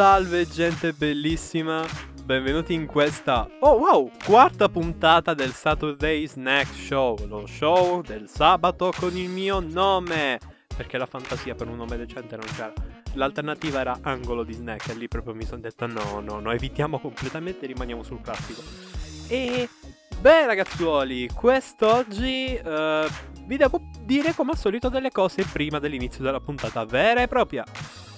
Salve gente bellissima, benvenuti in questa, oh wow, quarta puntata del Saturday Snack Show, lo show del sabato con il mio nome, perché la fantasia per un nome decente non c'era. L'alternativa era angolo di snack e lì proprio mi sono detto no, no, no, evitiamo completamente e rimaniamo sul classico. E beh ragazzuoli, quest'oggi uh, vi devo dire come al solito delle cose prima dell'inizio della puntata vera e propria.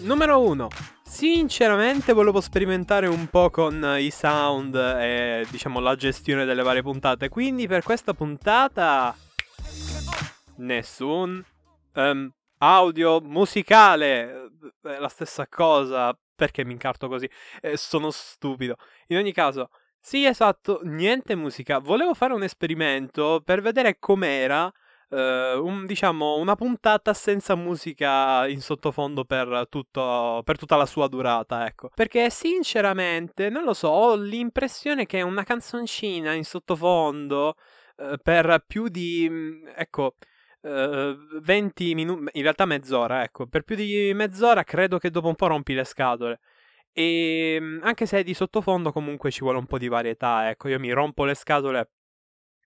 Numero 1. Sinceramente volevo sperimentare un po' con i sound e diciamo la gestione delle varie puntate, quindi per questa puntata nessun um, audio musicale, è la stessa cosa, perché mi incarto così? Eh, sono stupido. In ogni caso, sì esatto, niente musica. Volevo fare un esperimento per vedere com'era un, diciamo una puntata senza musica in sottofondo per, tutto, per tutta la sua durata, ecco. Perché sinceramente, non lo so, ho l'impressione che una canzoncina in sottofondo uh, per più di, mm, ecco, eh, 20 minuti, in realtà mezz'ora, ecco, per più di mezz'ora credo che dopo un po' rompi le scatole. E mm, anche se è di sottofondo comunque ci vuole un po' di varietà, ecco, io mi rompo le scatole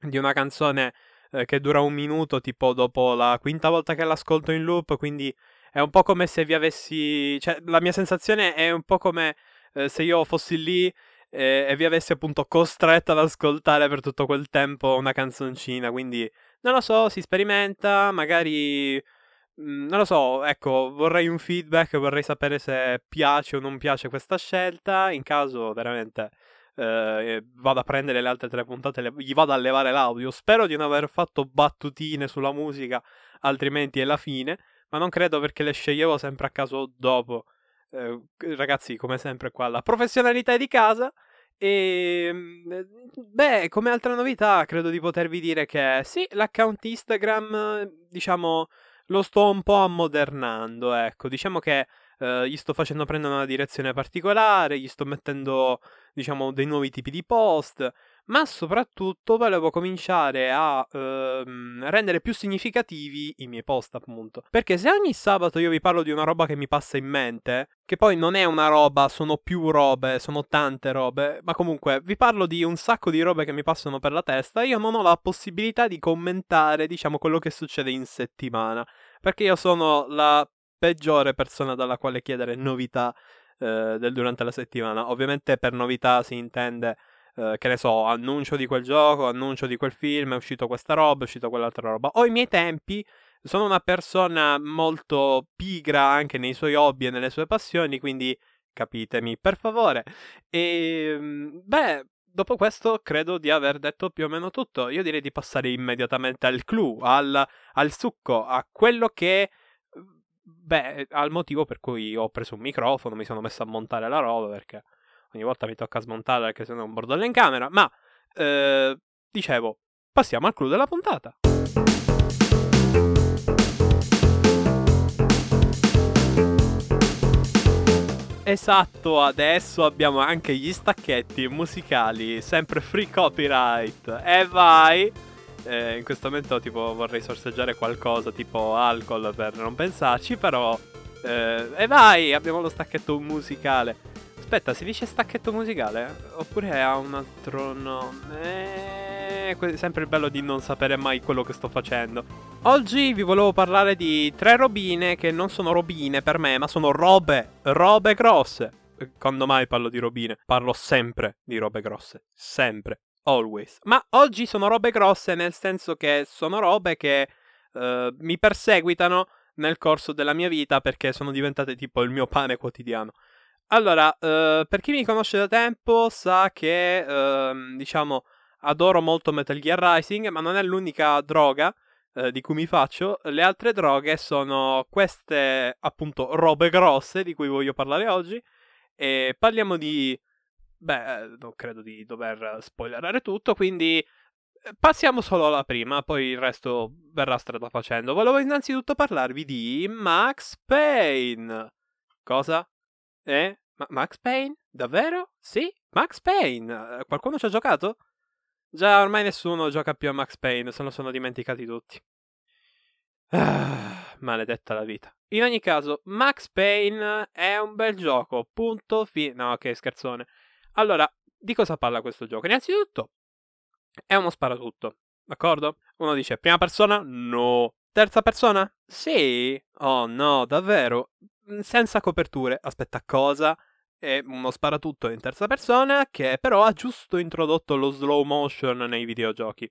di una canzone eh, che dura un minuto, tipo dopo la quinta volta che l'ascolto in loop, quindi è un po' come se vi avessi... cioè la mia sensazione è un po' come eh, se io fossi lì eh, e vi avessi appunto costretto ad ascoltare per tutto quel tempo una canzoncina, quindi non lo so, si sperimenta, magari... Mm, non lo so, ecco, vorrei un feedback, vorrei sapere se piace o non piace questa scelta, in caso veramente eh, vado a prendere le altre tre puntate, le, gli vado a levare l'audio. Spero di non aver fatto battutine sulla musica, altrimenti è la fine. Ma non credo perché le sceglievo sempre a caso dopo. Eh, ragazzi, come sempre qua, la professionalità è di casa. E mm, beh, come altra novità, credo di potervi dire che sì, l'account Instagram, diciamo, lo sto un po' ammodernando. Ecco, diciamo che eh, gli sto facendo prendere una direzione particolare, gli sto mettendo, diciamo, dei nuovi tipi di post, ma soprattutto volevo cominciare a ehm, rendere più significativi i miei post, appunto. Perché se ogni sabato io vi parlo di una roba che mi passa in mente, che poi non è una roba, sono più robe, sono tante robe, ma comunque vi parlo di un sacco di robe che mi passano per la testa, io non ho la possibilità di commentare, diciamo, quello che succede in settimana. Perché io sono la peggiore persona dalla quale chiedere novità eh, del durante la settimana. Ovviamente per novità si intende, eh, che ne so, annuncio di quel gioco, annuncio di quel film, è uscito questa roba, è uscito quell'altra roba. Ho i miei tempi, sono una persona molto pigra anche nei suoi hobby e nelle sue passioni, quindi capitemi per favore. E ehm, beh, dopo questo credo di aver detto più o meno tutto. Io direi di passare immediatamente al clou, al, al succo, a quello che Beh, al motivo per cui ho preso un microfono, mi sono messo a montare la roba perché ogni volta mi tocca smontare perché se no è un bordello in camera. Ma, eh, dicevo, passiamo al clou della puntata. Esatto, adesso abbiamo anche gli stacchetti musicali, sempre free copyright. E vai! Eh, in questo momento tipo vorrei sorseggiare qualcosa tipo alcol per non pensarci, però... Eh, e vai, abbiamo lo stacchetto musicale. Aspetta, si dice stacchetto musicale? Oppure ha un altro nome? Eh, sempre il bello di non sapere mai quello che sto facendo. Oggi vi volevo parlare di tre robine che non sono robine per me, ma sono robe, robe grosse. Quando mai parlo di robine? Parlo sempre di robe grosse. Sempre. Always. Ma oggi sono robe grosse nel senso che sono robe che uh, mi perseguitano nel corso della mia vita perché sono diventate tipo il mio pane quotidiano. Allora, uh, per chi mi conosce da tempo sa che, uh, diciamo, adoro molto Metal Gear Rising, ma non è l'unica droga uh, di cui mi faccio. Le altre droghe sono queste, appunto, robe grosse di cui voglio parlare oggi. E parliamo di Beh, non credo di dover spoilerare tutto, quindi eh, passiamo solo alla prima, poi il resto verrà strada facendo. Volevo innanzitutto parlarvi di Max Payne. Cosa? Eh? Ma- Max Payne? Davvero? Sì? Max Payne? Eh, qualcuno ci ha giocato? Già, ormai nessuno gioca più a Max Payne, se lo sono dimenticati tutti. Ah, maledetta la vita. In ogni caso, Max Payne è un bel gioco, punto fi... No, ok, scherzone. Allora, di cosa parla questo gioco? Innanzitutto, è uno sparatutto, d'accordo? Uno dice, prima persona? No. Terza persona? Sì. Oh no, davvero? Mm, senza coperture. Aspetta, cosa? È uno sparatutto in terza persona che però ha giusto introdotto lo slow motion nei videogiochi.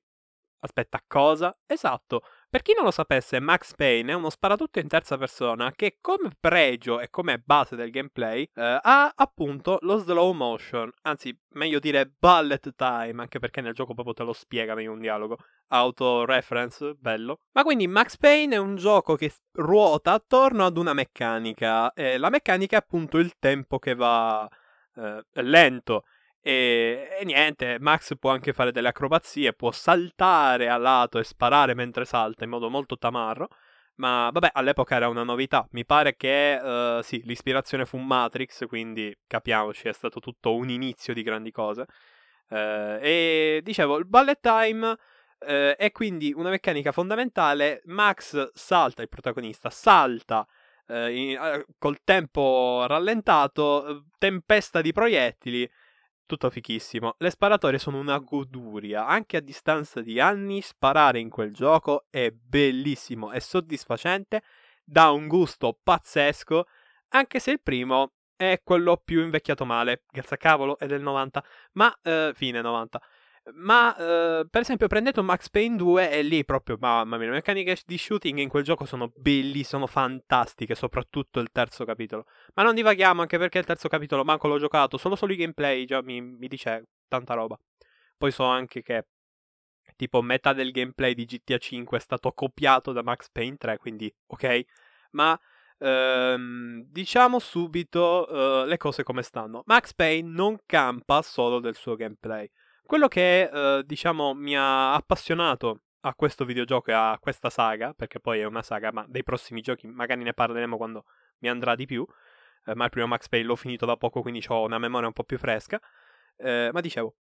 Aspetta, cosa? Esatto. Per chi non lo sapesse, Max Payne è uno sparatutto in terza persona che come pregio e come base del gameplay eh, ha appunto lo slow motion, anzi meglio dire bullet time, anche perché nel gioco proprio te lo spiegano in un dialogo. Auto-reference, bello. Ma quindi Max Payne è un gioco che ruota attorno ad una meccanica. E la meccanica è appunto il tempo che va eh, lento. E, e, niente, Max può anche fare delle acrobazie, può saltare a lato e sparare mentre salta in modo molto tamarro. Ma vabbè, all'epoca era una novità. Mi pare che uh, sì, l'ispirazione fu Matrix, quindi capiamoci, è stato tutto un inizio di grandi cose. Uh, e dicevo, il bullet time uh, è quindi una meccanica fondamentale. Max salta, il protagonista salta in, col tempo rallentato, tempesta di proiettili tutto fichissimo. Le sparatorie sono una goduria. Anche a distanza di anni, sparare in quel gioco è bellissimo, è soddisfacente, dà un gusto pazzesco. Anche se il primo è quello più invecchiato male. Grazie a cavolo, è del 90. Ma, eh, fine 90. Ma eh, per esempio prendete Max Payne 2 e lì proprio, mamma mia, le meccaniche di shooting in quel gioco sono bellissime, sono fantastiche, soprattutto il terzo capitolo. Ma non divaghiamo anche perché il terzo capitolo manco l'ho giocato, solo solo i gameplay già mi, mi dice tanta roba. Poi so anche che tipo metà del gameplay di GTA 5 è stato copiato da Max Payne 3, quindi ok. Ma ehm, diciamo subito eh, le cose come stanno. Max Payne non campa solo del suo gameplay. Quello che, eh, diciamo, mi ha appassionato a questo videogioco e a questa saga, perché poi è una saga, ma dei prossimi giochi magari ne parleremo quando mi andrà di più. Eh, ma il primo Max Payne l'ho finito da poco, quindi ho una memoria un po' più fresca. Eh, ma dicevo,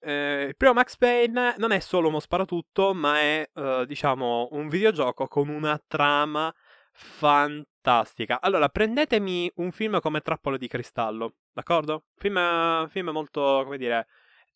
eh, il primo Max Payne non è solo uno sparatutto, ma è, eh, diciamo, un videogioco con una trama fantastica. Allora, prendetemi un film come Trappole di Cristallo, d'accordo? Film, film molto, come dire,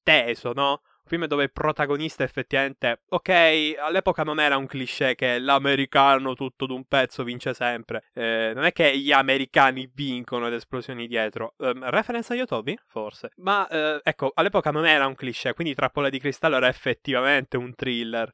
teso, no? Un film dove il protagonista effettivamente, ok, all'epoca non era un cliché che l'americano tutto d'un pezzo vince sempre. Eh, non è che gli americani vincono ed esplosioni dietro. Um, referenza a Yotobi? Forse. Ma eh, ecco, all'epoca non era un cliché, quindi Trappola di Cristallo era effettivamente un thriller.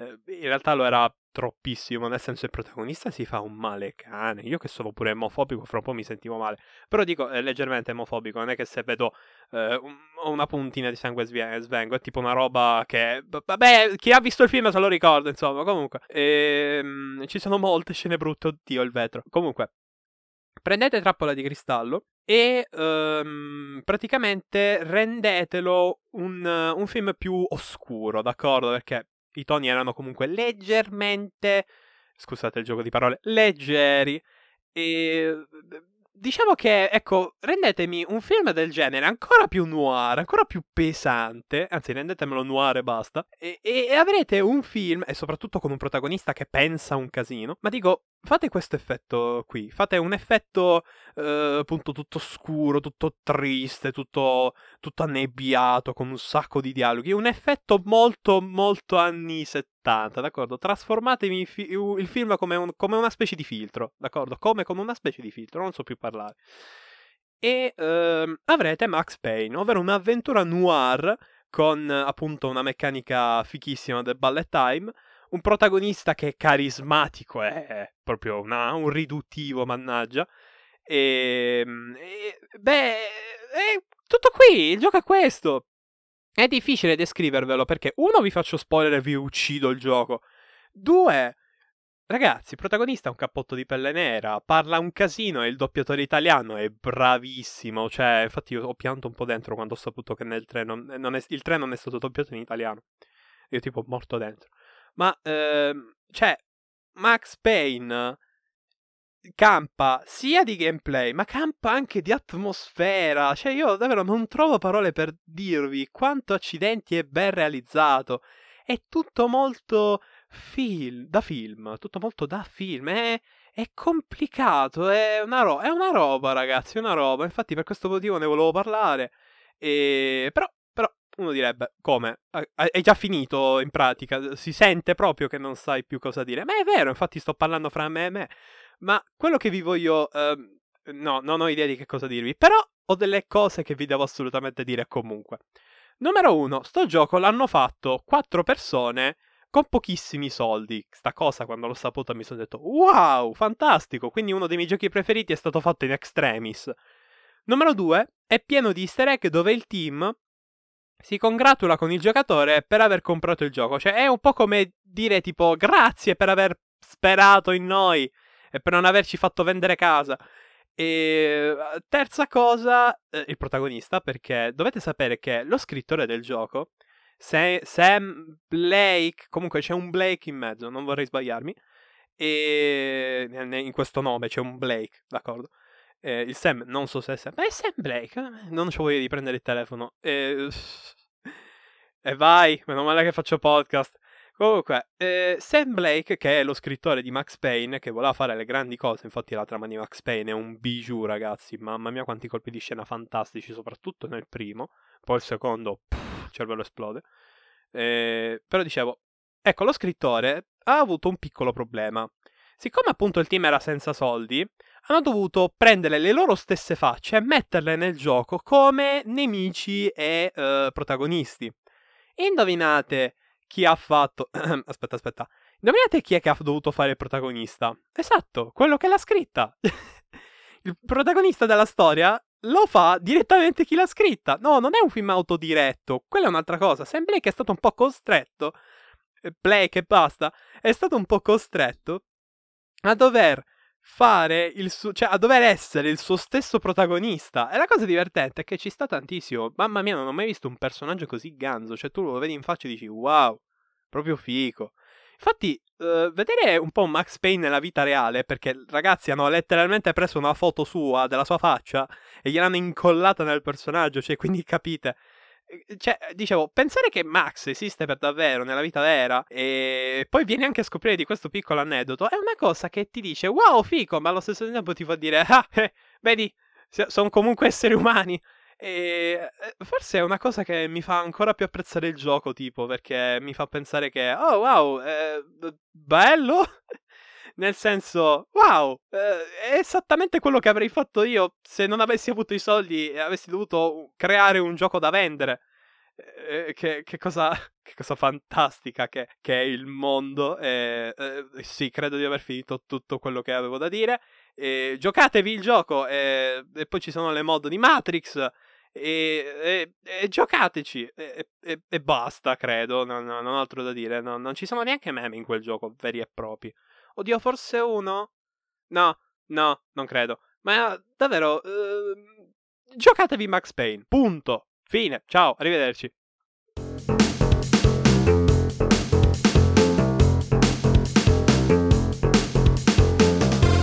Eh, in realtà lo era troppissimo, nel senso il protagonista si fa un male cane. Io che sono pure emofobico, fra un po' mi sentivo male. Però dico, è leggermente emofobico, non è che se vedo eh, una puntina di sangue svengo, è tipo una roba che... Vabbè, chi ha visto il film se lo ricorda, insomma, comunque. Ehm, ci sono molte scene brutte, oddio il vetro. Comunque, prendete Trappola di Cristallo e um, praticamente rendetelo un, un, film più oscuro, d'accordo? Perché i toni erano comunque leggermente, scusate il gioco di parole, leggeri. E diciamo che, ecco, rendetemi un film del genere ancora più noir, ancora più pesante, anzi rendetemelo noir e basta, e, e, avrete un film, e soprattutto con un protagonista che pensa un casino, ma dico, fate questo effetto qui, fate un effetto eh, appunto tutto scuro, tutto triste, tutto, tutto annebbiato, con un sacco di dialoghi, un effetto molto molto anni 70, d'accordo? Trasformatevi il film come, un, come una specie di filtro, d'accordo? Come con una specie di filtro, non so più parlare. E ehm, avrete Max Payne, ovvero un'avventura noir con appunto una meccanica fichissima del ballet time un protagonista che è carismatico, è proprio una, un riduttivo, mannaggia. E, ehm, e beh, è tutto qui, il gioco è questo. È difficile descrivervelo perché uno vi faccio spoiler e vi uccido il gioco. Due, ragazzi, il protagonista ha un cappotto di pelle nera, parla un casino e il doppiatore italiano è bravissimo. Cioè, infatti io ho pianto un po' dentro quando ho saputo che nel treno, non è, il treno non è stato doppiato in italiano. Io tipo morto dentro. Ma, ehm, cioè, Max Payne campa sia di gameplay, ma campa anche di atmosfera. Cioè, io davvero non trovo parole per dirvi quanto accidenti è ben realizzato. È tutto molto film, da film, tutto molto da film. È, è complicato, è una, ro- è una roba, ragazzi, è una roba. Infatti, per questo motivo ne volevo parlare. E... Però, uno direbbe, come? Hai già finito in pratica, si sente proprio che non sai più cosa dire. Ma è vero, infatti sto parlando fra me e me. Ma quello che vi voglio... Uh, no, non ho idea di che cosa dirvi, però ho delle cose che vi devo assolutamente dire comunque. Numero uno, sto gioco l'hanno fatto quattro persone con pochissimi soldi. Sta cosa quando l'ho saputo mi sono detto wow, fantastico, quindi uno dei miei giochi preferiti è stato fatto in extremis. Numero due, è pieno di easter egg dove il team si congratula con il giocatore per aver comprato il gioco. Cioè è un po' come dire tipo grazie per aver sperato in noi e per non averci fatto vendere casa. E terza cosa, eh, il protagonista, perché dovete sapere che lo scrittore del gioco, Sam Blake, comunque c'è un Blake in mezzo, non vorrei sbagliarmi, e in questo nome c'è un Blake, d'accordo? Eh, il Sam, non so se è Sam, ma è Sam Blake, eh? non ho voglia di prendere il telefono. E... e vai, meno male che faccio podcast. Comunque, eh, Sam Blake, che è lo scrittore di Max Payne, che voleva fare le grandi cose, infatti la trama di Max Payne è un bijou, ragazzi, mamma mia quanti colpi di scena fantastici, soprattutto nel primo, poi il secondo, pff, il cervello esplode. Eh, però dicevo, ecco, lo scrittore ha avuto un piccolo problema. Siccome appunto il team era senza soldi, hanno dovuto prendere le loro stesse facce e metterle nel gioco come nemici e eh, protagonisti. Indovinate chi ha fatto... aspetta, aspetta. Indovinate chi è che ha dovuto fare il protagonista? Esatto, quello che l'ha scritta. il protagonista della storia lo fa direttamente chi l'ha scritta. No, non è un film autodiretto. Quella è un'altra cosa. Sam Blake è stato un po' costretto. Eh, Blake e basta. È stato un po' costretto a dover fare il suo, cioè a dover essere il suo stesso protagonista. E la cosa divertente è che ci sta tantissimo. Mamma mia, non ho mai visto un personaggio così ganzo. Cioè, tu lo vedi in faccia e dici wow, proprio fico. Infatti, uh, vedere un po' Max Payne nella vita reale, perché ragazzi hanno letteralmente preso una foto sua, della sua faccia, e gliel'hanno incollata nel personaggio, cioè, quindi capite. Eh, cioè, dicevo, pensare che Max esiste per davvero nella vita vera e poi vieni anche a scoprire di questo piccolo aneddoto è una cosa che ti dice wow, fico, ma allo stesso tempo ti fa dire ah, eh, vedi, sono comunque esseri umani. E eh, forse è una cosa che mi fa ancora più apprezzare il gioco, tipo, perché mi fa pensare che, oh wow, eh, bello, nel senso, wow, eh, è esattamente quello che avrei fatto io se non avessi avuto i soldi e avessi dovuto creare un gioco da vendere. Eh, che, che, cosa, che, cosa, fantastica che, che è il mondo. Eh, sì, credo di aver finito tutto quello che avevo da dire. giocatevi il gioco e poi ci sono le mod di Matrix. E, e, e, giocateci e, e, basta, credo. Non, non, ho altro da dire. Non, non, ci sono neanche meme in quel gioco veri e propri. Oddio, forse uno? No, no, non credo. Ma davvero, uh, giocatevi Max Payne. Punto. Fine. Ciao, arrivederci.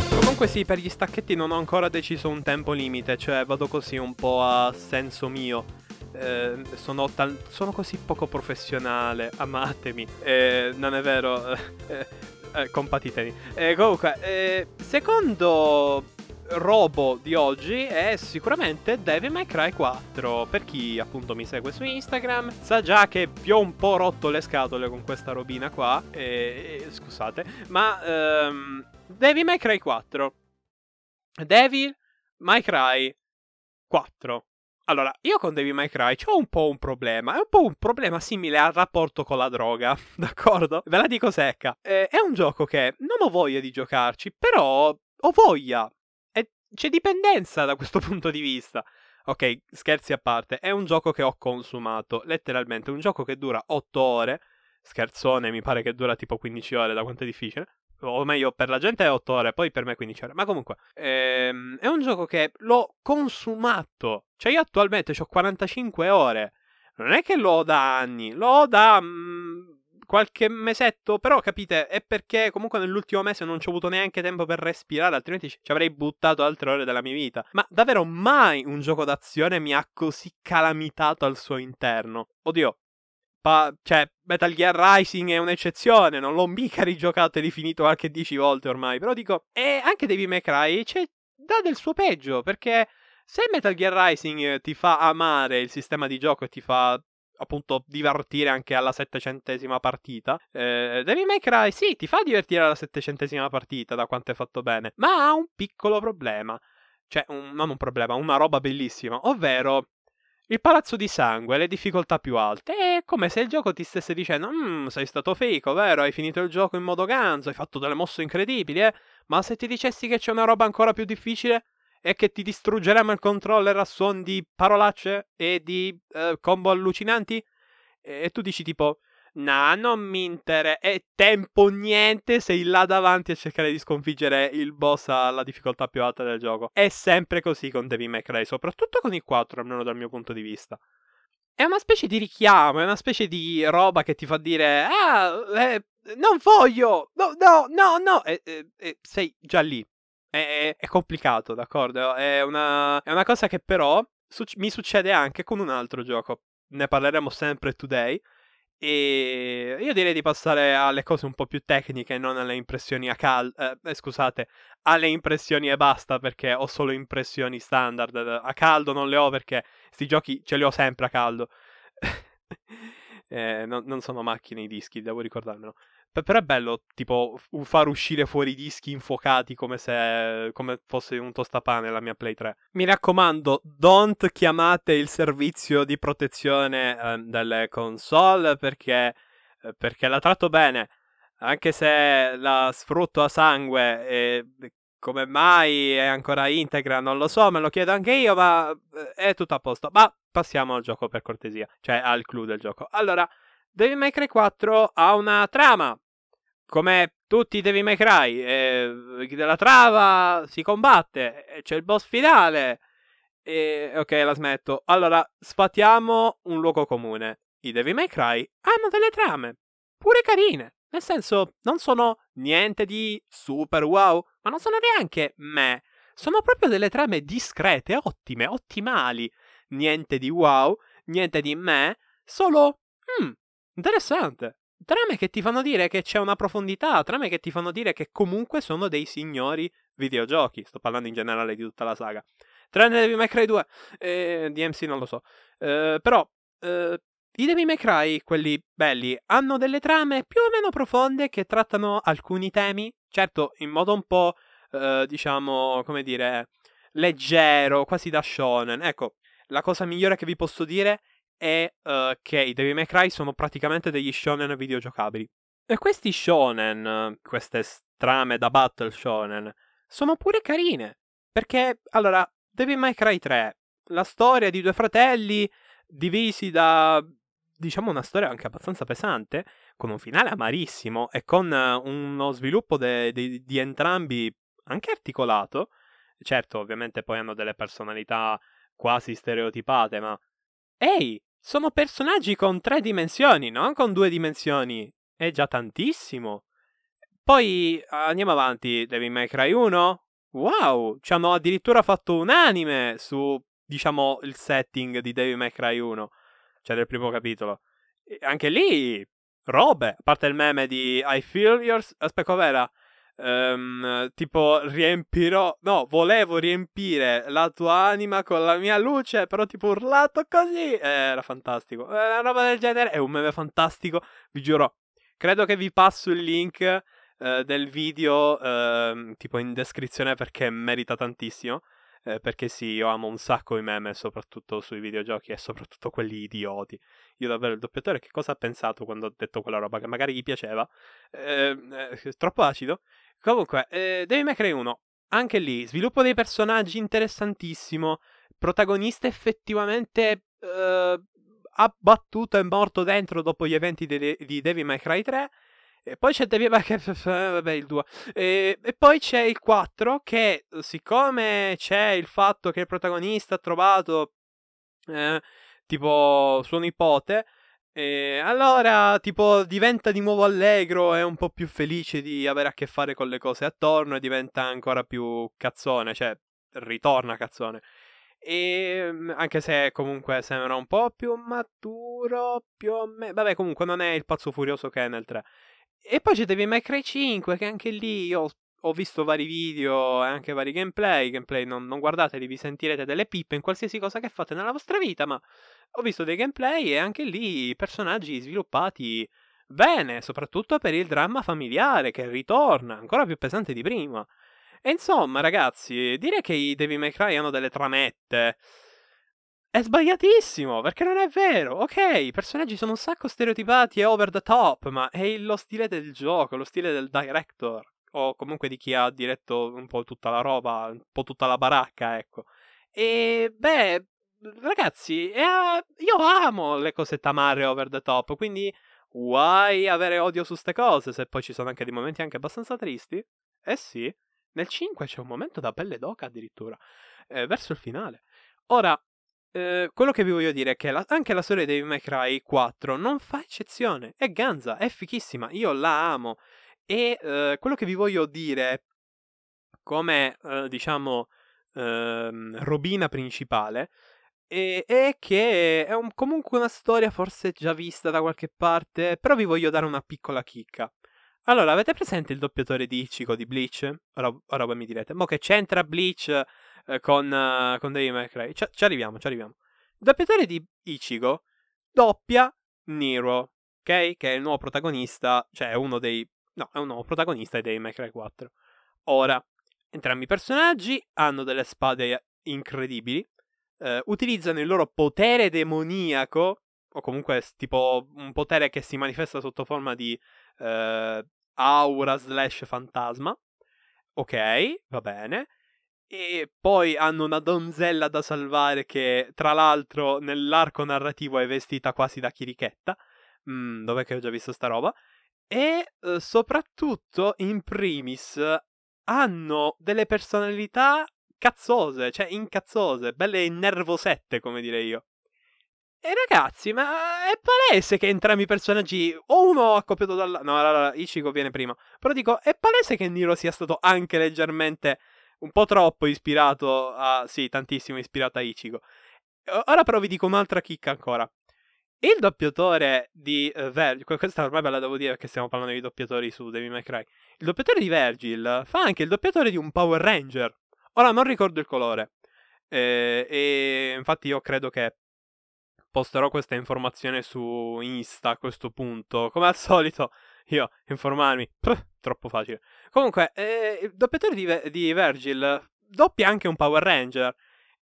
Comunque sì, per gli stacchetti non ho ancora deciso un tempo limite, cioè vado così un po' a senso mio. Eh, sono, tal- sono, così poco professionale, amatemi. Eh, non è vero. Eh, eh, compatitemi. Eh, comunque, eh, secondo robo di oggi è sicuramente Devil May Cry 4. Per chi appunto mi segue su Instagram, sa già che vi ho un po' rotto le scatole con questa robina qua. E, e, scusate, ma ehm, Devil May Cry 4. Devil May Cry 4. Allora, io con Devil May Cry ho un po' un problema. È un po' un problema simile al rapporto con la droga, d'accordo? Ve la dico secca. Eh, è un gioco che non ho voglia di giocarci, però ho voglia. E c'è dipendenza da questo punto di vista. Ok, scherzi a parte, è un gioco che ho consumato, letteralmente, un gioco che dura 8 ore. Scherzone, mi pare che dura tipo 15 ore, da quanto è difficile o meglio per la gente è 8 ore, poi per me 15 ore. Ma comunque, ehm, è un gioco che l'ho consumato. Cioè io attualmente ho 45 ore. Non è che l'ho da anni, l'ho da mh, mm, qualche mesetto, però capite, è perché comunque nell'ultimo mese non ci ho avuto neanche tempo per respirare, altrimenti ci avrei buttato altre ore della mia vita. Ma davvero mai un gioco d'azione mi ha così calamitato al suo interno. Oddio, pa- cioè, Metal Gear Rising è un'eccezione, non l'ho mica rigiocato e rifinito anche 10 volte ormai, però dico, e anche Devil May Cry c'è da del suo peggio, perché se Metal Gear Rising ti fa amare il sistema di gioco e ti fa appunto divertire anche alla settecentesima partita. Eh, Devil May Cry sì, ti fa divertire alla settecentesima partita da quanto è fatto bene, ma ha un piccolo problema. Cioè, un, non un problema, una roba bellissima, ovvero il palazzo di sangue, le difficoltà più alte. È come se il gioco ti stesse dicendo: Mmm, sei stato fico, vero? Hai finito il gioco in modo ganzo, hai fatto delle mosse incredibili, eh? Ma se ti dicessi che c'è una roba ancora più difficile? E che ti distruggeremo il controller a suon di parolacce e di eh, combo allucinanti? E tu dici tipo: No, non mi. È tempo niente. Sei là davanti a cercare di sconfiggere il boss alla difficoltà più alta del gioco. È sempre così con Devil May Cry, soprattutto con il 4, almeno dal mio punto di vista. È una specie di richiamo, è una specie di roba che ti fa dire: Ah, eh, non voglio! No, no, no, no! E, e, e sei già lì. È, è, complicato, d'accordo? È una, è una cosa che però su- mi succede anche con un altro gioco. Ne parleremo sempre today e io direi di passare alle cose un po' più tecniche, non alle impressioni a caldo. Eh, eh, scusate, alle impressioni e basta perché ho solo impressioni standard. A caldo non le ho perché questi giochi ce li ho sempre a caldo. eh, non, non sono macchine i dischi, devo ricordarmelo. Però è bello, tipo, far uscire fuori i dischi infuocati come se come fosse un tostapane la mia Play 3. Mi raccomando, don't chiamate il servizio di protezione eh, delle console perché, eh, perché la tratto bene. Anche se la sfrutto a sangue e come mai è ancora integra, non lo so, me lo chiedo anche io, ma eh, è tutto a posto. Ma passiamo al gioco per cortesia, cioè al clou del gioco. Allora, Devil May Cry 4 ha una trama come tutti i Devil May Cry, eh, della trava si combatte, c'è il boss finale. E, ok, la smetto. Allora, sfatiamo un luogo comune. I Devil May Cry hanno delle trame, pure carine. Nel senso, non sono niente di super wow, ma non sono neanche me. Sono proprio delle trame discrete, ottime, ottimali. Niente di wow, niente di me, solo... Hmm, interessante. Trame che ti fanno dire che c'è una profondità, trame che ti fanno dire che comunque sono dei signori videogiochi. Sto parlando in generale di tutta la saga. Tranne Devil May Cry 2, eh, DMC non lo so. Eh, però, eh, i Devil May Cry, quelli belli, hanno delle trame più o meno profonde che trattano alcuni temi, certo in modo un po', eh, diciamo, come dire, leggero, quasi da shonen. Ecco, la cosa migliore che vi posso dire è uh, che i Devil May Cry sono praticamente degli shonen videogiocabili. E questi shonen, queste trame da battle shonen, sono pure carine. Perché, allora, Devil May Cry 3, la storia di due fratelli divisi da, diciamo, una storia anche abbastanza pesante, con un finale amarissimo e con uno sviluppo de- de- di entrambi anche articolato. Certo, ovviamente poi hanno delle personalità quasi stereotipate, ma... Ehi, sono personaggi con tre dimensioni, non con due dimensioni. È già tantissimo. Poi andiamo avanti. Devil May Cry 1? Wow, ci hanno addirittura fatto un anime su, diciamo, il setting di Devil May Cry 1. Cioè del primo capitolo. E anche lì, robe. A parte il meme di I feel your... Aspetta, com'era? Um, tipo riempirò no volevo riempire la tua anima con la mia luce però tipo urlato così eh, era fantastico. Eh, una roba del genere è un meme fantastico vi giuro. Credo che vi passo il link eh, del video ehm, tipo in descrizione perché merita tantissimo eh, perché sì, io amo un sacco i meme, soprattutto sui videogiochi e soprattutto quelli idioti. Io davvero il doppiatore che cosa ha pensato quando ho detto quella roba che magari gli piaceva? Eh, eh, troppo acido. Comunque, eh, Devil May Cry 1, anche lì, sviluppo dei personaggi interessantissimo, protagonista effettivamente eh, abbattuto e morto dentro dopo gli eventi de- di Devil May Cry 3. E poi c'è Cry, vabbè, il 2. E, e, poi c'è il 4 che, siccome c'è il fatto che il protagonista ha trovato, eh, tipo, suo nipote, e allora, tipo, diventa di nuovo allegro, è un po' più felice di avere a che fare con le cose attorno e diventa ancora più cazzone, cioè ritorna cazzone. E mm, anche se comunque sembra un po' più maturo, più o meno. Vabbè, comunque non è il pazzo furioso che è nel 3. E poi c'è Devil May Cry 5, che anche lì io ho visto vari video e anche vari gameplay. Gameplay non, non guardateli, vi sentirete delle pippe in qualsiasi cosa che fate nella vostra vita, ma ho visto dei gameplay e anche lì personaggi sviluppati bene, soprattutto per il dramma familiare che ritorna, ancora più pesante di prima. E insomma, ragazzi, dire che i Devil May Cry hanno delle tramette è sbagliatissimo, perché non è vero. Ok, i personaggi sono un sacco stereotipati e over the top, ma è lo stile del gioco, lo stile del director, o comunque di chi ha diretto un po' tutta la roba, un po' tutta la baracca, ecco. E beh, ragazzi, eh, io amo le cose tamare over the top, quindi Why avere odio su ste cose se poi ci sono anche dei momenti anche abbastanza tristi? Eh sì, nel 5 c'è un momento da pelle d'oca addirittura, eh, verso il finale. Ora, eh, quello che vi voglio dire è che la, anche la storia di May Cry 4 non fa eccezione, è ganza, è fichissima, io la amo. E eh, quello che vi voglio dire come, eh, diciamo, ehm, robina principale e, è che è un, comunque una storia forse già vista da qualche parte, però vi voglio dare una piccola chicca. Allora, avete presente il doppiatore di Ichigo di Bleach? Ora, ora voi mi direte, ma che c'entra Bleach eh, con, uh, con Devil May? Ci, ci arriviamo, ci arriviamo. Il doppiatore di Ichigo doppia Nero, ok? Che è il nuovo protagonista, cioè uno dei... No, è un nuovo protagonista Devil May Cry 4. Ora, entrambi i personaggi hanno delle spade incredibili, eh, utilizzano il loro potere demoniaco, o comunque tipo un potere che si manifesta sotto forma di eh, aura slash fantasma. Ok, va bene. E poi hanno una donzella da salvare che, tra l'altro, nell'arco narrativo è vestita quasi da chirichetta. Mm, dov'è che ho già visto sta roba? E eh, soprattutto, in primis, hanno delle personalità cazzose, cioè incazzose, belle innervosette, come direi io. E ragazzi, ma è palese che entrambi i personaggi, o uno accoppiato dalla... No, allora, Ichigo viene prima. Però dico, è palese che Niro sia stato anche leggermente, un po' troppo ispirato a... Sì, tantissimo ispirato a Ichigo. Ora però vi dico un'altra chicca ancora. Il doppiatore di uh, Virgil, questa ormai ve la devo dire perché stiamo parlando di doppiatori su Devil May Cry. Il doppiatore di Virgil fa anche il doppiatore di un Power Ranger. Ora non ricordo il colore. Eh, e infatti io credo che posterò questa informazione su Insta a questo punto. Come al solito, io informarmi. Puh, troppo facile. Comunque, eh, il doppiatore di, di Virgil doppia anche un Power Ranger.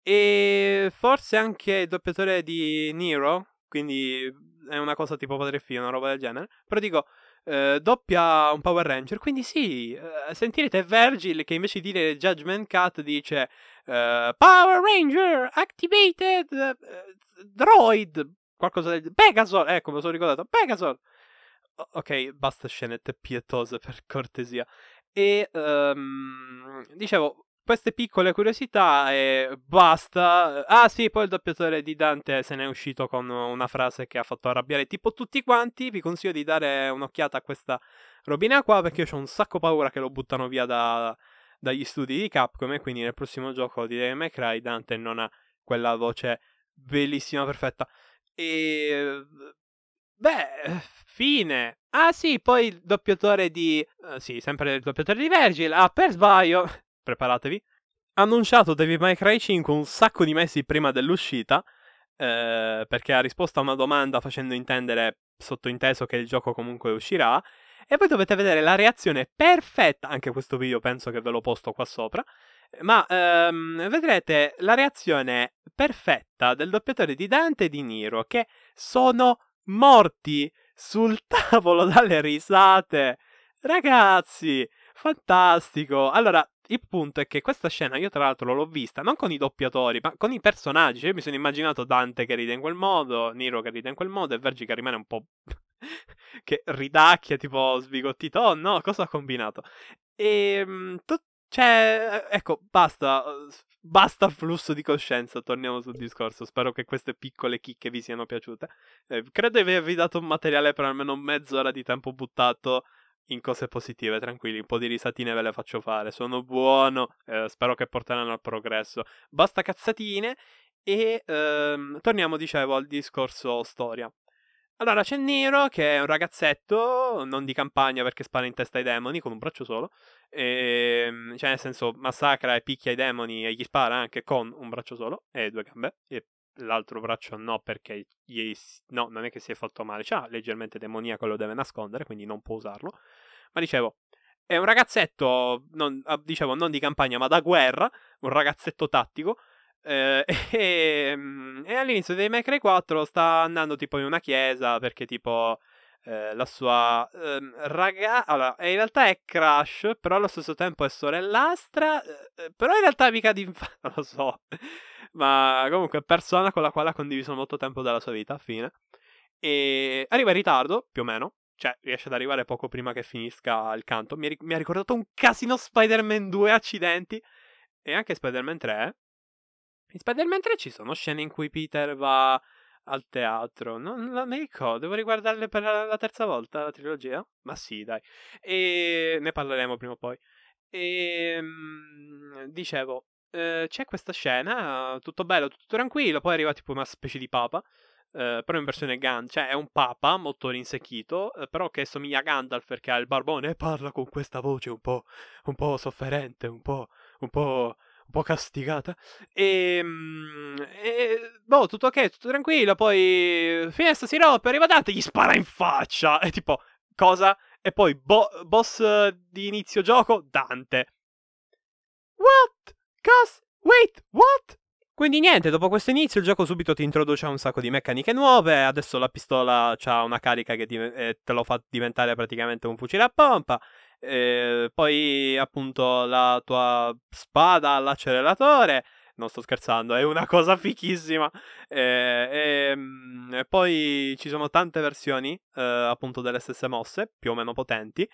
E forse anche il doppiatore di Nero. Quindi è una cosa tipo Padre e Figlio, una roba del genere. Però dico, eh, doppia un Power Ranger. Quindi sì, eh, sentirete Virgil che invece di dire Judgment Cut dice uh, Power Ranger activated uh, droid qualcosa del Pegasus, ecco me lo sono ricordato, Pegasus. Ok, basta scenette pietose per cortesia. E um, dicevo, queste piccole curiosità e basta. Ah sì, poi il doppiatore di Dante se n'è uscito con una frase che ha fatto arrabbiare tipo tutti quanti. Vi consiglio di dare un'occhiata a questa robina qua perché io ho un sacco paura che lo buttano via da, dagli studi di Capcom e quindi nel prossimo gioco di Devil May Cry Dante non ha quella voce bellissima, perfetta. E... Beh, fine. Ah sì, poi il doppiatore di... Uh, sì, sempre il doppiatore di Virgil. Ah, per sbaglio preparatevi, ha annunciato Devil May Cry 5 un sacco di mesi prima dell'uscita, eh, perché ha risposto a una domanda facendo intendere sottointeso che il gioco comunque uscirà, e voi dovete vedere la reazione perfetta, anche questo video penso che ve l'ho posto qua sopra, ma ehm, vedrete la reazione perfetta del doppiatore di Dante e di Niro, che sono morti sul tavolo dalle risate. Ragazzi, fantastico. Allora, il punto è che questa scena io tra l'altro l'ho vista non con i doppiatori, ma con i personaggi. Io mi sono immaginato Dante che ride in quel modo, Nero che ride in quel modo e Vergi che rimane un po'... che ridacchia, tipo sbigottito. Oh no, cosa ha combinato? E... Ehm, tu... Cioè, ecco, basta. Basta flusso di coscienza, torniamo sul discorso. Spero che queste piccole chicche vi siano piaciute. Eh, credo di avervi dato un materiale per almeno mezz'ora di tempo buttato in cose positive, tranquilli, un po' di risatine ve le faccio fare, sono buono, eh, spero che porteranno al progresso. Basta cazzatine e ehm, torniamo, dicevo, al discorso storia. Allora, c'è Nero che è un ragazzetto, non di campagna perché spara in testa ai demoni con un braccio solo, e, ehm, cioè nel senso massacra e picchia i demoni e gli spara anche con un braccio solo e due gambe, e l'altro braccio no perché gli, no, non è che si è fatto male, cioè leggermente demoniaco lo deve nascondere, quindi non può usarlo. Ma dicevo, è un ragazzetto, non, ah, dicevo, non di campagna ma da guerra, un ragazzetto tattico, eh, e, mm, e, all'inizio dei May Cry 4 sta andando tipo in una chiesa perché tipo eh, la sua eh, ragazza allora in realtà è Crash però allo stesso tempo è sorellastra eh, eh, però in realtà è amica di infanzia non lo so. Ma comunque persona con la quale ha condiviso molto tempo della sua vita fine. E arriva in ritardo più o meno cioè riesce ad arrivare poco prima che finisca il canto. Mi, mi ha ricordato un casino Spider-Man 2 accidenti. E anche Spider-Man 3 in Spider-Man 3 ci sono scene in cui Peter va al teatro. Non, non mi ricordo, devo riguardarle per la, la, terza volta la trilogia? Ma sì, dai. E ne parleremo prima o poi. E ehm, dicevo, eh, c'è questa scena, tutto bello, tutto tranquillo, poi arriva tipo una specie di papa. Uh, però in versione Gandalf, cioè è un papa molto rinsecchito, uh, però che somiglia a Gandalf perché ha il barbone e parla con questa voce un po', un po sofferente, un po', un po' un po' castigata. E, ehm, e boh, tutto ok, tutto tranquillo. Poi Fiesta si rompe, arriva Dante, gli spara in faccia. E tipo, cosa? E poi bo- boss di inizio gioco, Dante. What? Cos? Wait, what? Quindi niente, dopo questo inizio il gioco subito ti introduce un sacco di meccaniche nuove, adesso la pistola ha una carica che div- eh, te lo fa diventare praticamente un fucile a pompa, eh, poi appunto la tua spada all'acceleratore. Non sto scherzando, è una cosa fichissima. Eh, e, e, poi ci sono tante versioni eh, appunto delle stesse mosse, più o meno potenti.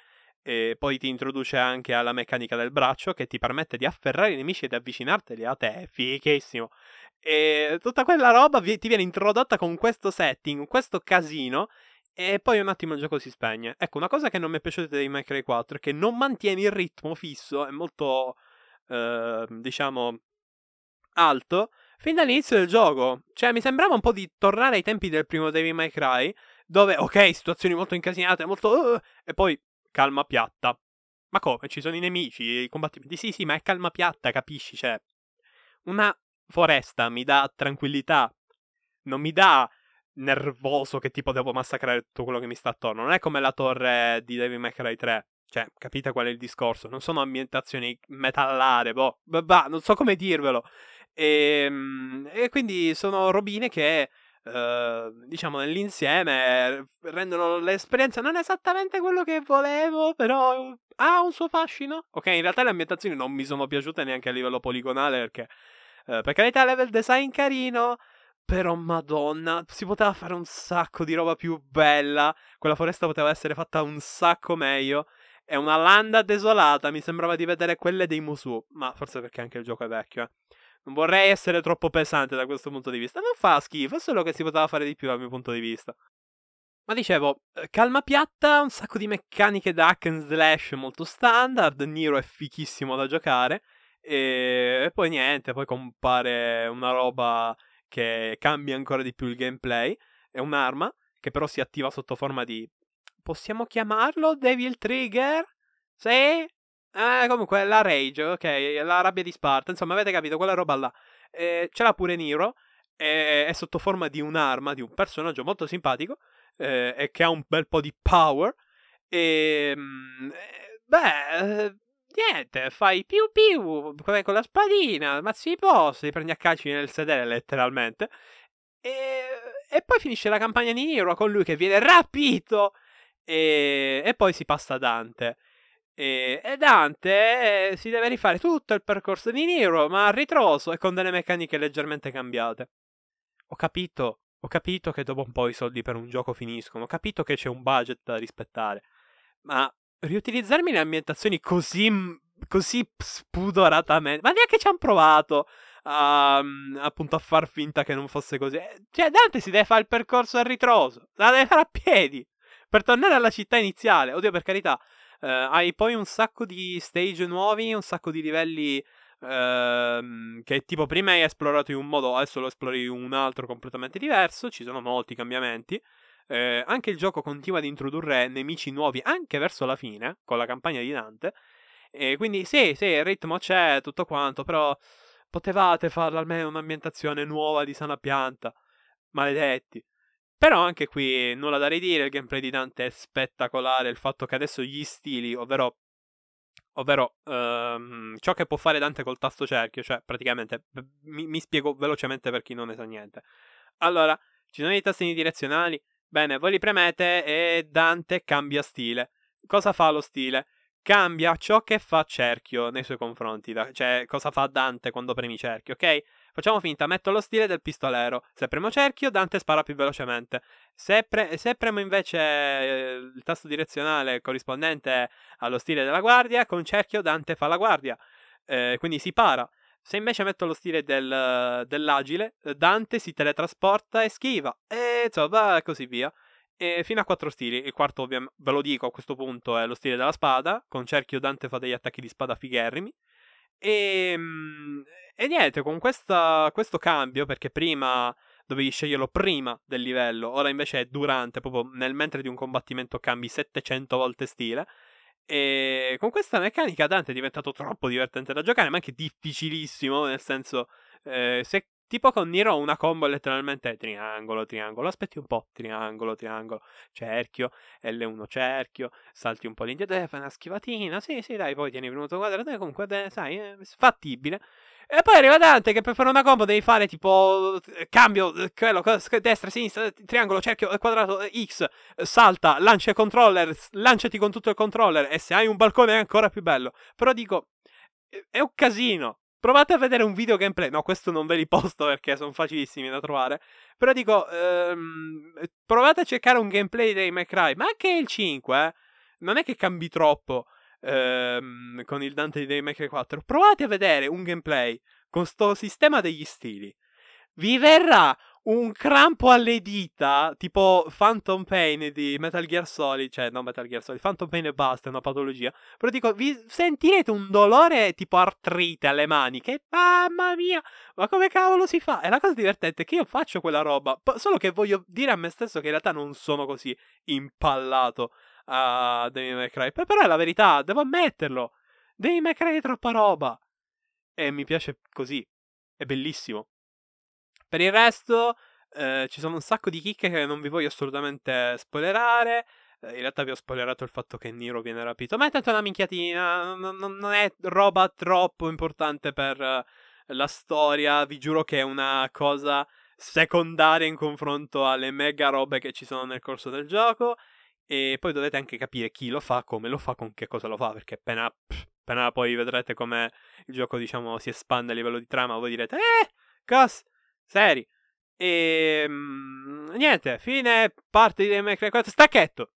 E poi ti introduce anche alla meccanica del braccio che ti permette di afferrare i nemici ed avvicinarteli a te. È fighissimo. E tutta quella roba vi- ti viene introdotta con questo setting, questo casino e poi un attimo il gioco si spegne. Ecco, una cosa che non mi è piaciuta di May Cry 4 è che non mantieni il ritmo fisso, è molto, eh, diciamo, alto, fin dall'inizio del gioco. Cioè, mi sembrava un po' di tornare ai tempi del primo Devil May Cry, dove, ok, situazioni molto incasinate, molto... Uh, e poi calma piatta. Ma come? Ci sono i nemici, i combattimenti. Sì, sì, ma è calma piatta, capisci? Cioè, una foresta mi dà tranquillità, non mi dà nervoso che tipo devo massacrare tutto quello che mi sta attorno. Non è come la torre di Devil Cry 3. Cioè, capite qual è il discorso? Non sono ambientazioni metallare, boh, bah, non so come dirvelo. E, ehm, e quindi sono robine che, eh, diciamo, nell'insieme rendono l'esperienza non esattamente quello che volevo, però ha un suo fascino. Ok, in realtà le ambientazioni non mi sono piaciute neanche a livello poligonale perché, eh, per carità, level design carino, però, madonna, si poteva fare un sacco di roba più bella. Quella foresta poteva essere fatta un sacco meglio. È una landa desolata. Mi sembrava di vedere quelle dei Musu. Ma forse perché anche il gioco è vecchio, eh. Non vorrei essere troppo pesante da questo punto di vista. Non fa schifo, è solo che si poteva fare di più dal mio punto di vista. Ma dicevo, eh, calma piatta, un sacco di meccaniche da hack and slash molto standard. Niro è fichissimo da giocare. E poi niente, poi compare una roba che cambia ancora di più il gameplay. È un'arma che però si attiva sotto forma di... Possiamo chiamarlo Devil Trigger? Sì? Eh, comunque, la Rage, ok, la rabbia di Sparta, insomma, avete capito, quella roba là. Eh, ce l'ha pure Nero, è, è, sotto forma di un'arma, di un personaggio molto simpatico, eh, e che ha un bel po' di power. E... Mm, eh, beh, Niente, fai più più con la spadina, ma si possa, li prendi a calci nel sedere letteralmente. E, e poi finisce la campagna di Nero con lui che viene rapito. E, e poi si passa a Dante. E, e, Dante eh, si deve rifare tutto il percorso di Nero, ma a ritroso e con delle meccaniche leggermente cambiate. Ho capito, ho capito che dopo un po' i soldi per un gioco finiscono, ho capito che c'è un budget da rispettare, ma riutilizzarmi le ambientazioni così, così spudoratamente. Ma neanche ci hanno provato a, appunto a far finta che non fosse così. Eh, cioè, Dante si deve fare il percorso a ritroso, la deve fare a piedi per tornare alla città iniziale. Oddio, per carità. Uh, hai poi un sacco di stage nuovi, un sacco di livelli uh, che tipo prima hai esplorato in un modo, adesso lo esplori in un altro completamente diverso. Ci sono molti cambiamenti. Uh, anche il gioco continua ad introdurre nemici nuovi anche verso la fine, con la campagna di Dante. E quindi sì, sì, il ritmo c'è, tutto quanto, però potevate farla almeno un'ambientazione nuova di sana pianta. Maledetti. Però anche qui nulla da ridire, il gameplay di Dante è spettacolare, il fatto che adesso gli stili, ovvero ovvero um, ciò che può fare Dante col tasto cerchio, cioè praticamente mi, mi, spiego velocemente per chi non ne sa niente. Allora, ci sono i tastini direzionali, bene, voi li premete e Dante cambia stile. Cosa fa lo stile? Cambia ciò che fa cerchio nei suoi confronti, cioè cosa fa Dante quando premi cerchio, ok? Facciamo finta, metto lo stile del pistolero. Se premo cerchio, Dante spara più velocemente. Se, pre- se premo invece eh, il tasto direzionale corrispondente allo stile della guardia, con cerchio Dante fa la guardia. Eh, quindi si para. Se invece metto lo stile del, dell'agile, Dante si teletrasporta e schiva. E insomma, così via. E fino a quattro stili. Il quarto, ve lo dico a questo punto, è lo stile della spada. Con cerchio Dante fa degli attacchi di spada figherrimi. E, ehm, e niente, con questa, questo cambio, perché prima dovevi sceglierlo prima del livello, ora invece è durante, proprio nel mentre di un combattimento cambi 700 volte stile. E con questa meccanica Dante è diventato troppo divertente da giocare, ma anche difficilissimo, nel senso, eh, se Tipo con Niro una combo letteralmente triangolo, triangolo, aspetti un po', triangolo, triangolo, cerchio, L1 cerchio, salti un po' all'indietro, fai una schivatina, sì, sì, dai, poi tieni venuto quadrato, e comunque, sai, è fattibile. E poi arriva Dante che per fare una combo devi fare tipo eh, cambio, eh, quello, destra, sinistra, triangolo, cerchio, eh, quadrato, X, salta, lancia il controller, lanciati con tutto il controller e se hai un balcone è ancora più bello. Però dico, è un casino. Provate a vedere un video gameplay. No, questo non ve li posto perché sono facilissimi da trovare. Però dico, ehm, provate a cercare un gameplay dei McCry. Ma anche il 5, eh, non è che cambi troppo ehm, con il Dante dei May 4. Provate a vedere un gameplay con sto sistema degli stili. Vi verrà un crampo alle dita, tipo Phantom Pain di Metal Gear Solid, cioè non Metal Gear Solid, Phantom Pain e basta, è una patologia. Però dico, vi sentirete un dolore tipo artrite alle mani, che mamma mia, ma come cavolo si fa? E la cosa divertente è che io faccio quella roba, solo che voglio dire a me stesso che in realtà non sono così impallato a Devil May. Però è la verità, devo ammetterlo. Devil May è troppa roba. E mi piace così, è bellissimo. Per il resto, eh, ci sono un sacco di chicche che non vi voglio assolutamente spoilerare. Eh, in realtà vi ho spoilerato il fatto che Nero viene rapito. Ma è tanto una minchiatina. Non, non, è roba troppo importante per uh, la storia. Vi giuro che è una cosa secondaria in confronto alle mega robe che ci sono nel corso del gioco. E poi dovete anche capire chi lo fa, come lo fa, con che cosa lo fa. Perché appena, appena poi vedrete come il gioco, diciamo, si espande a livello di trama, voi direte: Eh, cos seri. E mm, niente, fine parte di May 4 stacchetto.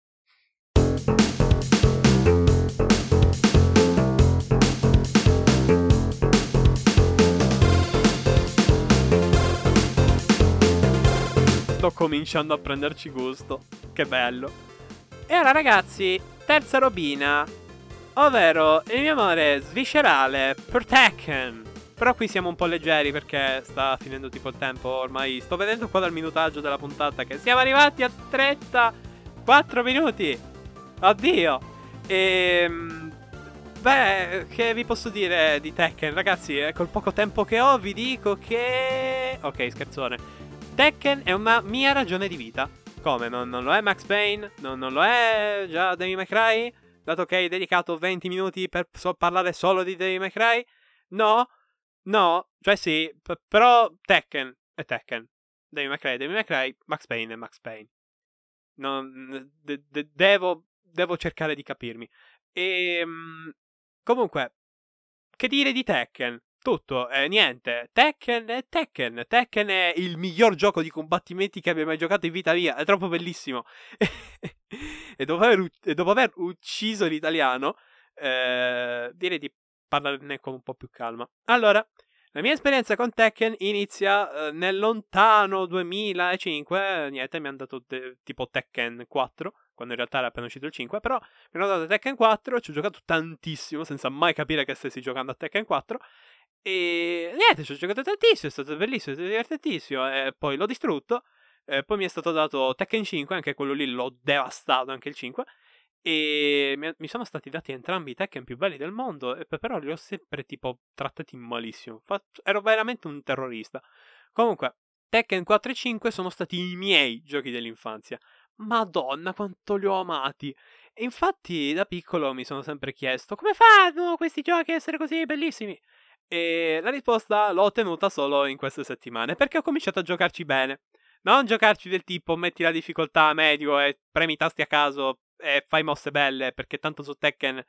Sto cominciando a prenderci gusto. Che bello. E ora ragazzi, terza robina, ovvero il mio amore sviscerale per. Però qui siamo un po' leggeri perché sta finendo tipo il tempo. Ormai sto vedendo qua dal minutaggio della puntata che siamo arrivati a 34 minuti. Oddio. E... Ehm, beh, che vi posso dire di Tekken? Ragazzi, eh, col poco tempo che ho vi dico che... Ok, scherzone. Tekken è una mia ragione di vita. Come? Non, non lo è Max Payne? Non, non lo è già May Cry? Dato che hai dedicato 20 minuti per so- parlare solo di May Cry? No? No, cioè sì, p- però Tekken è Tekken. Devil May Cry, Devil Max Payne è Max Payne. Non, de- de- devo, devo cercare di capirmi. E ehm, comunque, che dire di Tekken? Tutto, eh, niente. Tekken è Tekken. Tekken è il miglior gioco di combattimenti che abbia mai giocato in vita mia. È troppo bellissimo. e, dopo aver, e, dopo aver, ucciso l'italiano, eh, direi di parlarne con un po' più calma. Allora, la mia esperienza con Tekken inizia eh, nel lontano 2005. Niente, mi hanno dato de- tipo Tekken 4. quando in realtà era appena uscito il 5, però mi hanno dato Tekken 4, ci ho giocato tantissimo senza mai capire che stessi giocando a Tekken 4 e niente, ci ho giocato tantissimo, è stato bellissimo, è stato divertentissimo e poi l'ho distrutto, e poi mi è stato dato Tekken 5, anche quello lì l'ho devastato, anche il 5 e mi sono stati dati entrambi i Tekken più belli del mondo, però li ho sempre tipo trattati malissimo. Ero veramente un terrorista. Comunque, Tekken 4 e 5 sono stati i miei giochi dell'infanzia. Madonna, quanto li ho amati. E infatti, da piccolo mi sono sempre chiesto come fanno questi giochi a essere così bellissimi. E la risposta l'ho ottenuta solo in queste settimane, perché ho cominciato a giocarci bene. Non giocarci del tipo metti la difficoltà medio e premi i tasti a caso e fai mosse belle, perché tanto su Tekken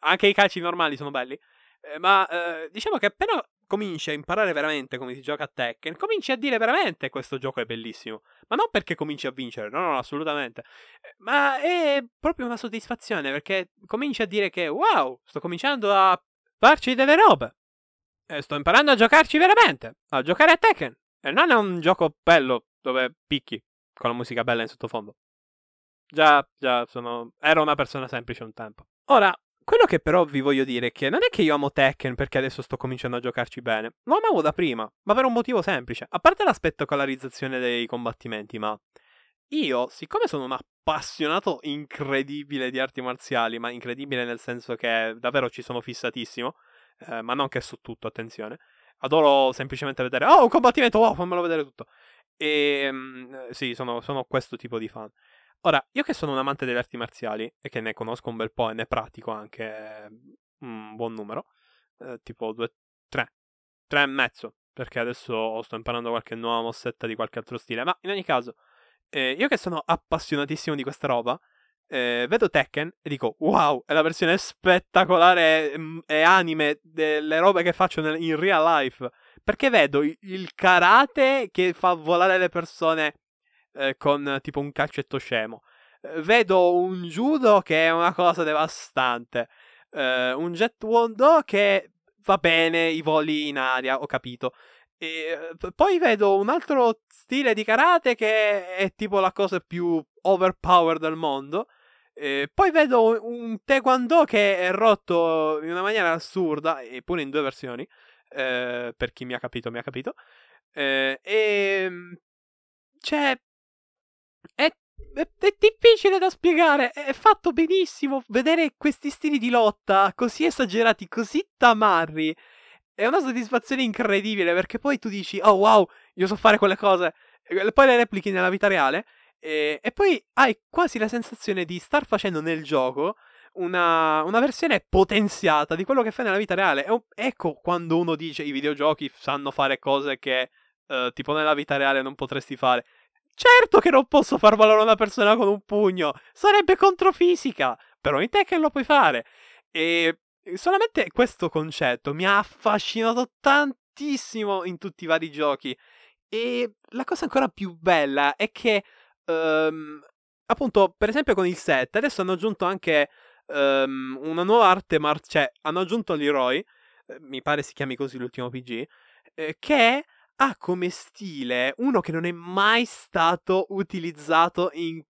anche i calci normali sono belli. Eh, ma eh, diciamo che appena cominci a imparare veramente come si gioca a Tekken, cominci a dire veramente questo gioco è bellissimo. Ma non perché cominci a vincere, no, no, assolutamente. Eh, ma è proprio una soddisfazione perché cominci a dire che wow, sto cominciando a farci delle robe. E sto imparando a giocarci veramente, a giocare a Tekken. E non è un gioco bello dove picchi con la musica bella in sottofondo. Già, già, sono... ero una persona semplice un tempo. Ora, quello che però vi voglio dire è che non è che io amo Tekken perché adesso sto cominciando a giocarci bene. Lo amavo da prima, ma per un motivo semplice. A parte la spettacolarizzazione dei combattimenti, ma io, siccome sono un appassionato incredibile di arti marziali, ma incredibile nel senso che davvero ci sono fissatissimo, eh, ma non che su tutto, attenzione. Adoro semplicemente vedere, oh, un combattimento, wow, fammelo vedere tutto. E ehm, sì, sono, sono questo tipo di fan. Ora, io che sono un amante delle arti marziali e che ne conosco un bel po' e ne pratico anche un buon numero, eh, tipo due, tre, tre e mezzo, perché adesso sto imparando qualche nuova mossetta di qualche altro stile, ma in ogni caso, eh, io che sono appassionatissimo di questa roba, eh, vedo Tekken e dico wow, è la versione spettacolare mm, e anime delle robe che faccio nel, in real life, perché vedo il karate che fa volare le persone eh, con tipo un calcetto scemo. Eh, vedo un judo che è una cosa devastante. Eh, un jet wondo che va bene i voli in aria, ho capito. E poi vedo un altro stile di karate che è tipo la cosa più overpowered del mondo. E poi vedo un taekwondo che è rotto in una maniera assurda, eppure in due versioni. Eh, per chi mi ha capito, mi ha capito. Eh, e mm, c'è è, è, difficile da spiegare. È fatto benissimo. Vedere questi stili di lotta così esagerati, così tamarri. È una soddisfazione incredibile perché poi tu dici, oh wow, io so fare quelle cose. E poi le replichi nella vita reale. E, e poi hai quasi la sensazione di star facendo nel gioco una, una, versione potenziata di quello che fai nella vita reale. E, ecco quando uno dice i videogiochi sanno fare cose che uh, tipo nella vita reale non potresti fare. Certo che non posso far valore una persona con un pugno, sarebbe controfisica, però in Tekken lo puoi fare. E solamente questo concetto mi ha affascinato tantissimo in tutti i vari giochi. E la cosa ancora più bella è che, um, appunto, per esempio con il set, adesso hanno aggiunto anche um, una nuova arte marziale, cioè hanno aggiunto l'Heroi, eh, mi pare si chiami così l'ultimo PG, eh, che ha come stile uno che non è mai stato utilizzato in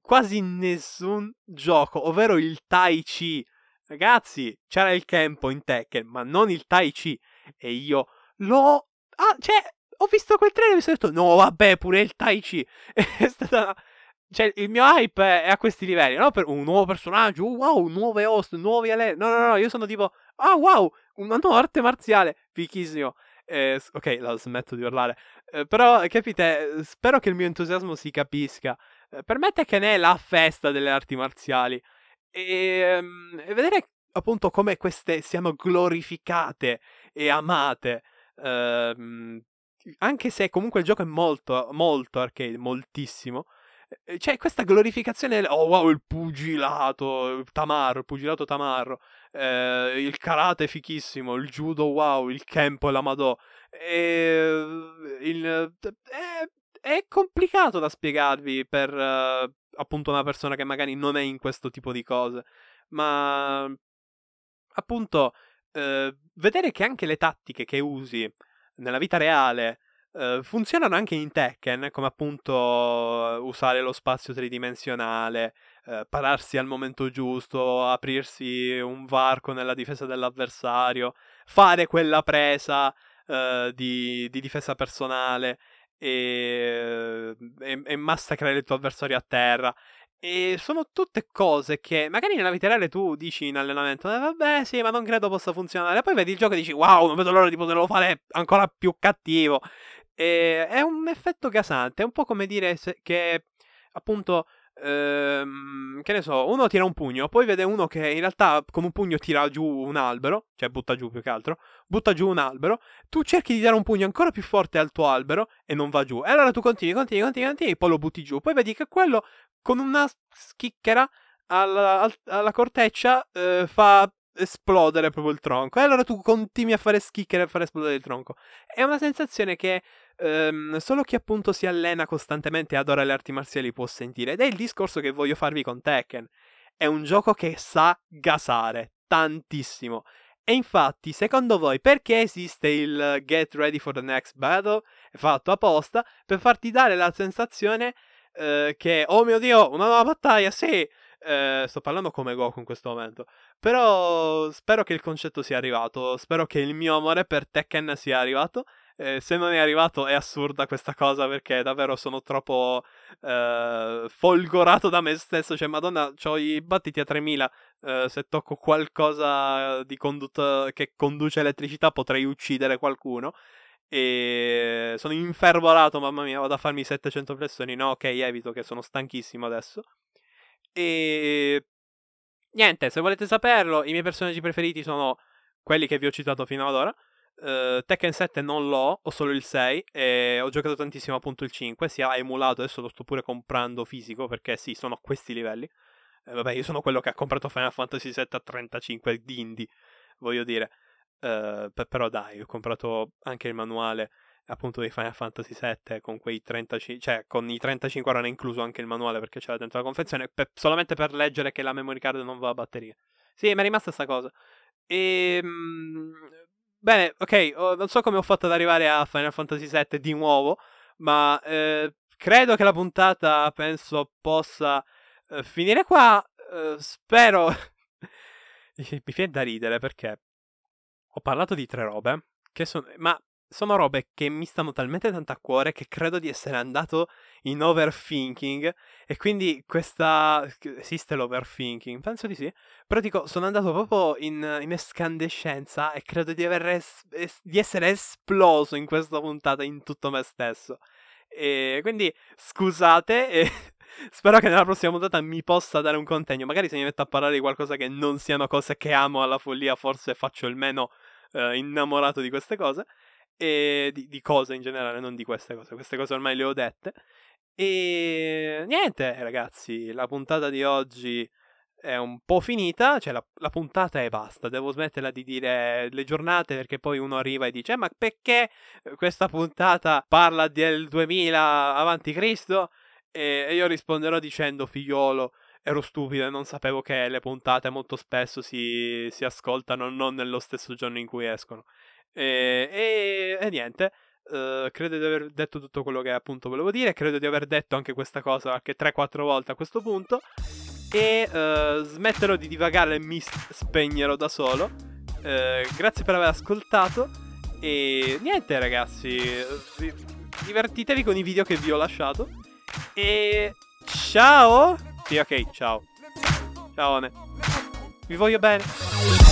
quasi nessun gioco, ovvero il Tai Chi. Ragazzi, c'era il Kempo in Tekken, ma non il Tai Chi. E io l'ho... Ah, cioè, ho visto quel trailer e mi sono detto, no, vabbè, pure il Tai Chi. è stata... Cioè, il mio hype è a questi livelli, no? Per un nuovo personaggio, wow, nuove host, nuovi ale... No, no, no, io sono tipo, ah, wow, una nuova arte marziale, fichissimo. Eh, ok, la smetto di urlare. Eh, però, capite, spero che il mio entusiasmo si capisca. Eh, per me Tekken è la festa delle arti marziali. E, um, e vedere appunto come queste siano glorificate e amate. Ehm, anche se comunque il gioco è molto, molto arcade, moltissimo. Eh, c'è questa glorificazione, oh wow, il pugilato, tamarro, il pugilato tamarro, eh, il karate fichissimo, il judo wow, il kempo e la madò. E, il, è, è, complicato da spiegarvi per uh, appunto una persona che magari non è in questo tipo di cose, ma appunto uh, vedere che anche le tattiche che usi nella vita reale Uh, funzionano anche in Tekken, come appunto uh, usare lo spazio tridimensionale, uh, pararsi al momento giusto, aprirsi un varco nella difesa dell'avversario, fare quella presa di, di, difesa personale e, e, e massacrare il tuo avversario a terra. E sono tutte cose che magari nella vita reale tu dici in allenamento, eh, vabbè sì, ma non credo possa funzionare. Poi vedi il gioco e dici, wow, non vedo l'ora di poterlo fare ancora più cattivo. E è un effetto gasante, è un po' come dire che appunto Ehm, che ne so, uno tira un pugno, poi vede uno che in realtà con un pugno tira giù un albero, cioè butta giù più che altro, butta giù un albero, tu cerchi di dare un pugno ancora più forte al tuo albero e non va giù. E allora tu continui, continui, continui, continui, poi lo butti giù, poi vedi che quello con una schicchera alla, alla corteccia eh, fa esplodere proprio il tronco. E allora tu continui a fare schicchera e a fare esplodere il tronco. È una sensazione che ehm, solo chi appunto si allena costantemente e adora le arti marziali può sentire. Ed è il discorso che voglio farvi con Tekken. È un gioco che sa gasare tantissimo. E infatti, secondo voi, perché esiste il Get Ready for the Next Battle? Fatto apposta per farti dare la sensazione eh, che, oh mio dio, una nuova battaglia, sì! Eh, sto parlando come Goku in questo momento. Però spero che il concetto sia arrivato. Spero che il mio amore per Tekken sia arrivato. Eh, se non è arrivato è assurda questa cosa perché davvero sono troppo eh, folgorato da me stesso. Cioè, madonna, ho i battiti a 3000. Eh, se tocco qualcosa condut- che conduce elettricità potrei uccidere qualcuno. E sono infervorato, mamma mia, vado a farmi 700 flessioni. No, ok, evito che sono stanchissimo adesso. E niente, se volete saperlo, i miei personaggi preferiti sono quelli che vi ho citato fino ad ora. Uh, Tekken 7 non l'ho, ho solo il 6 e ho giocato tantissimo appunto il 5, si è emulato, adesso lo sto pure comprando fisico perché sì, sono a questi livelli. Eh, vabbè, io sono quello che ha comprato Final Fantasy 7 a 35 di indie, voglio dire. Uh, però dai, ho comprato anche il manuale appunto di Final Fantasy VII con quei 35, cioè con i 35 ora ne incluso anche il manuale perché c'era dentro la confezione, per, solamente per leggere che la memory card non va a batteria. Sì, mi è rimasta questa cosa. E ehm, bene, ok, non so come ho fatto ad arrivare a Final Fantasy VII di nuovo, ma eh, credo che la puntata penso possa eh, finire qua. Eh, spero mi viene da ridere perché ho parlato di tre robe che sono ma sono robe che mi stanno talmente tanto a cuore che credo di essere andato in overthinking e quindi questa... esiste l'overthinking? Penso di sì. Però dico, sono andato proprio in, in escandescenza e credo di, es- es- di essere esploso in questa puntata in tutto me stesso. E quindi scusate e spero che nella prossima puntata mi possa dare un contegno. Magari se mi metto a parlare di qualcosa che non siano cose che amo alla follia, forse faccio il meno eh, innamorato di queste cose e di, di, cose in generale, non di queste cose. Queste cose ormai le ho dette. E niente, ragazzi, la puntata di oggi è un po' finita, cioè la, la, puntata è basta, devo smetterla di dire le giornate perché poi uno arriva e dice eh, ma perché questa puntata parla del 2000 avanti Cristo? E, e io risponderò dicendo figliolo, ero stupido e non sapevo che le puntate molto spesso si, si ascoltano non nello stesso giorno in cui escono. E, e, e niente. Uh, credo di aver detto tutto quello che appunto volevo dire. Credo di aver detto anche questa cosa anche 3-4 volte a questo punto. E uh, smetterò di divagare e mi spegnerò da solo. Uh, grazie per aver ascoltato. E niente, ragazzi. Divertitevi con i video che vi ho lasciato. E ciao. Sì, ok, ciao. Ciao. Vi voglio bene.